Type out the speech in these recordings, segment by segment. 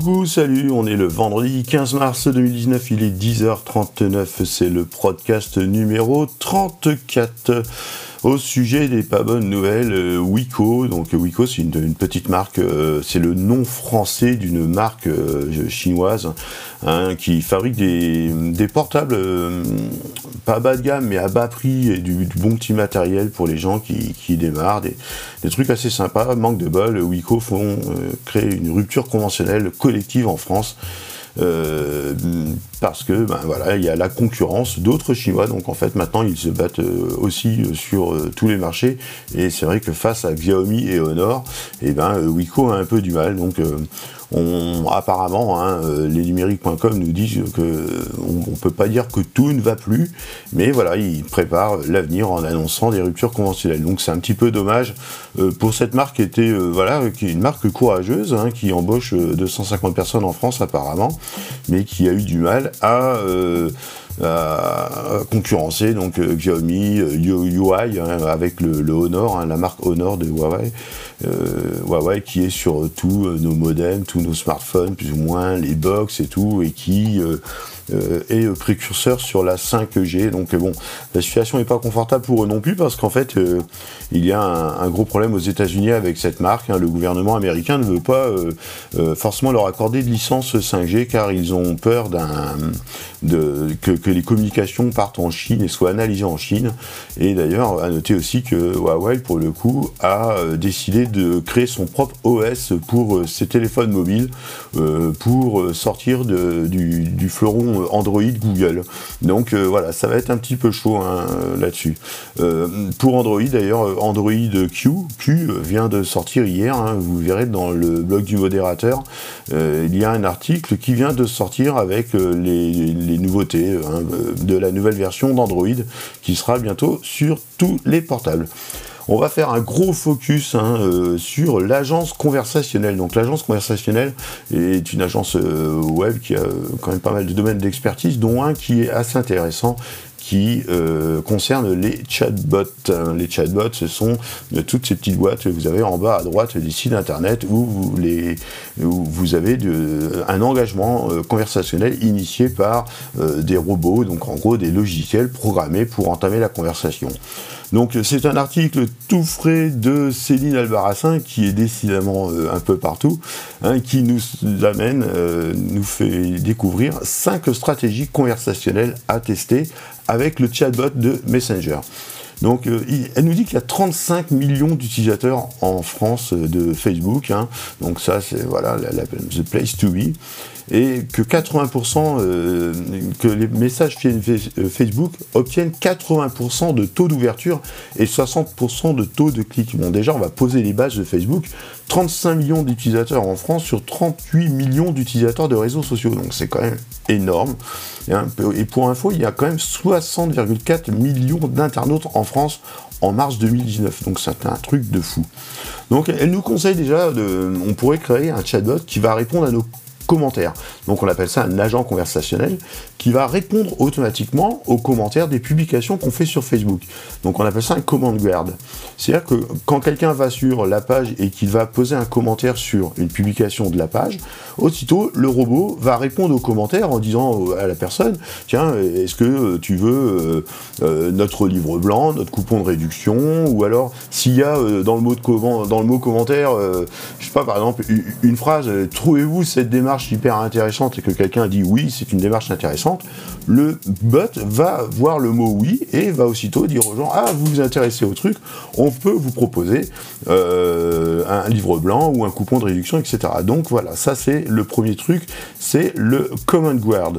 coucou, salut, on est le vendredi 15 mars 2019, il est 10h39, c'est le podcast numéro 34 au sujet des pas bonnes nouvelles, euh, Wiko, donc Wiko c'est une, petite marque, euh, c'est le nom français d'une marque euh, chinoise hein, qui fabrique des, portables pas bas de gamme mais à bas prix et du, bon petit matériel pour les gens qui, démarrent, des, trucs assez sympas. Manque de bol, Wiko font créer une rupture conventionnelle collective en France. Euh, parce que ben voilà, il y a la concurrence d'autres Chinois, donc en fait maintenant ils se battent euh, aussi euh, sur tous les marchés, et c'est vrai que face à Xiaomi et Honor, et eh ben Wiko a un peu du mal, donc apparemment, hein, euh, les numériques.com nous disent que on, peut pas dire que tout ne va plus, mais voilà, ils préparent l'avenir en annonçant des ruptures conventionnelles. Donc c'est un petit peu dommage euh, pour cette marque qui était, euh, voilà, qui une marque courageuse, hein, qui embauche 250 personnes en France apparemment, mais qui a eu du mal à concurrencer donc Xiaomi, UI hein, avec le, Honor, la marque Honor de Huawei. Euh, Huawei qui est sur tous euh, nos modems, tous nos smartphones, plus ou moins, les box et tout, et qui euh, est précurseur sur la 5G. Donc bon, la situation n'est pas confortable pour eux non plus parce qu'en fait, il y a un, gros problème aux États-Unis avec cette marque. Hein. Le gouvernement américain ne veut pas forcément leur accorder de licence 5G car ils ont peur d'un que, que, les communications partent en Chine et soient analysées en Chine. Et d'ailleurs, à noter aussi que Huawei, pour le coup, a décidé de créer son propre OS pour euh, ses téléphones mobiles, euh, pour euh, sortir du, fleuron Android Google. Donc voilà, ça va être un petit peu chaud hein, là-dessus. pour Android, d'ailleurs, Android Q, Q vient de sortir hier, hein, vous verrez dans le blog du modérateur, il y a un article qui vient de sortir avec les, nouveautés hein, de la nouvelle version d'Android qui sera bientôt sur tous les portables on va faire un gros focus hein, euh, sur l'agence conversationnelle. Donc l'agence conversationnelle est une agence euh, web qui a quand même pas mal de domaines d'expertise, dont un qui est assez intéressant, qui euh, concerne les chatbots. Les chatbots, ce sont toutes ces petites boîtes que vous avez en bas à droite des sites internet où vous, avez un engagement conversationnel initié par des robots, donc en gros des logiciels programmés pour entamer la conversation. Donc c'est un article tout frais de Céline Albarassin qui est décidément euh, un peu partout, hein, qui nous amène, euh, nous fait découvrir cinq stratégies conversationnelles à tester avec le chatbot de Messenger. Donc, euh, elle nous dit qu'il y a 35 millions d'utilisateurs en France de Facebook. Hein. donc ça, c'est voilà la, the place to be et que 80% euh, que les messages Facebook obtiennent 80% de taux d'ouverture et 60% de taux de clic. Bon déjà on va poser les bases de Facebook, 35 millions d'utilisateurs en France sur 38 millions d'utilisateurs de réseaux sociaux, donc c'est quand même énorme. Et pour info, il y a quand même 60,4 millions d'internautes en France en mars 2019. Donc c'est un truc de fou. Donc elle nous conseille déjà de, on pourrait créer un chatbot qui va répondre à nos commentaires. Donc on appelle ça un agent conversationnel qui va répondre automatiquement aux commentaires des publications qu'on fait sur Facebook. Donc on appelle ça un command guard. C'est-à-dire que quand quelqu'un va sur la page et qu'il va poser un commentaire sur une publication de la page, aussitôt le robot va répondre aux commentaires en disant à la personne tiens est-ce que tu veux euh, euh, notre livre blanc, notre coupon de réduction ou alors s'il y a euh, dans le mot de dans le mot commentaire je sais pas par exemple une phrase trouvez-vous cette démarche hyper intéressante? et que quelqu'un dit oui, c'est une démarche intéressante, le bot va voir le mot oui et va aussitôt dire aux gens ah vous vous intéressez au truc, on peut vous proposer euh, un livre blanc ou un coupon de réduction, etc. Donc voilà, ça c'est le premier truc, c'est le Common Guard.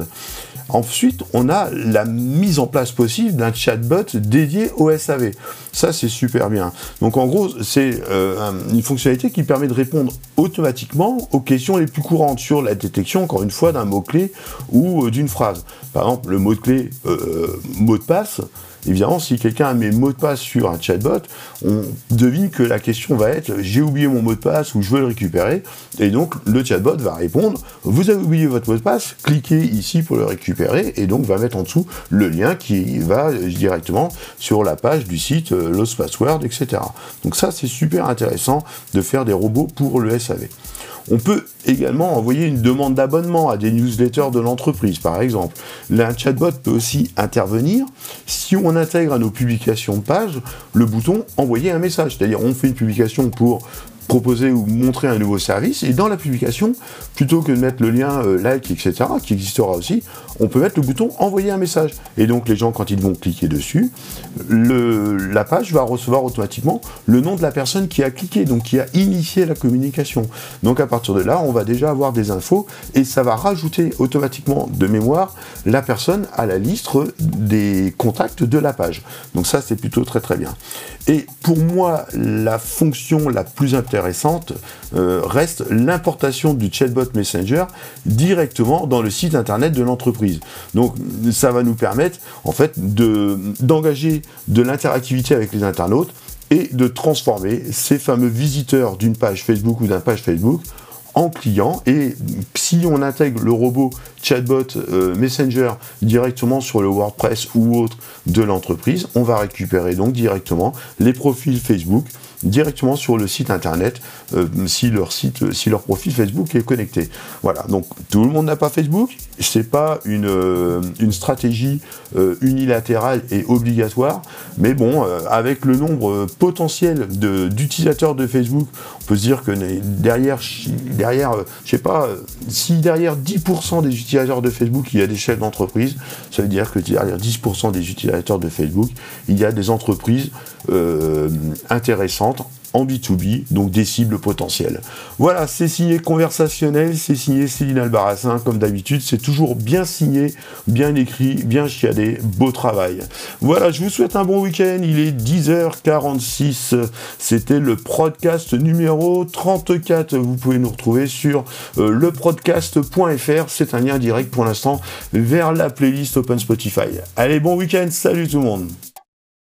Ensuite, on a la mise en place possible d'un chatbot dédié au SAV. Ça, c'est super bien. Donc, en gros, c'est euh, une fonctionnalité qui permet de répondre automatiquement aux questions les plus courantes sur la détection, encore une fois, d'un mot-clé ou euh, d'une phrase. Par exemple, le mot-clé euh, mot de passe, évidemment, si quelqu'un a mes mots de passe sur un chatbot, on devine que la question va être j'ai oublié mon mot de passe ou je veux le récupérer. Et donc, le chatbot va répondre vous avez oublié votre mot de passe, cliquez ici pour le récupérer et donc va mettre en dessous le lien qui va directement sur la page du site euh, Lost Password, etc. Donc ça, c'est super intéressant de faire des robots pour le SAV. On peut également envoyer une demande d'abonnement à des newsletters de l'entreprise, par exemple. Un chatbot peut aussi intervenir si on intègre à nos publications de page le bouton envoyer un message. C'est-à-dire, on fait une publication pour proposer ou montrer un nouveau service. Et dans la publication, plutôt que de mettre le lien euh, like, etc., qui existera aussi, on peut mettre le bouton envoyer un message. Et donc les gens, quand ils vont cliquer dessus, la page va recevoir automatiquement le nom de la personne qui a cliqué, donc qui a initié la communication. Donc à partir de là, on va déjà avoir des infos et ça va rajouter automatiquement de mémoire la personne à la liste des contacts de la page. Donc ça, c'est plutôt très très bien. Et pour moi, la fonction la plus intéressante euh, reste l'importation du chatbot Messenger directement dans le site internet de l'entreprise. Donc ça va nous permettre en fait d'engager de l'interactivité avec les internautes et de transformer ces fameux visiteurs d'une page Facebook ou d'un page Facebook en client et si on intègre le robot chatbot euh, Messenger directement sur le WordPress ou autre de l'entreprise, on va récupérer donc directement les profils Facebook directement sur le site internet euh, si leur site, si leur profil Facebook est connecté. Voilà. Donc tout le monde n'a pas Facebook. C'est pas une, euh, une stratégie euh, unilatérale et obligatoire, mais bon, avec le nombre potentiel d'utilisateurs de, Facebook, on peut se dire que derrière, derrière, je sais pas, si derrière 10% des utilisateurs de Facebook, il y a des chefs d'entreprise, ça veut dire que derrière 10% des utilisateurs de Facebook, il y a des entreprises intéressantes en B2B, donc des cibles potentielles. Voilà, c'est signé conversationnel, c'est signé Céline Albarracin, comme d'habitude, c'est toujours bien signé, bien écrit, bien chiadé, beau travail. Voilà, je vous souhaite un bon week-end, il est 10h46, c'était le podcast numéro 34, vous pouvez nous retrouver sur euh, leprodcast.fr, c'est un lien direct pour l'instant vers la playlist Open Spotify. Allez, bon week-end, salut tout le monde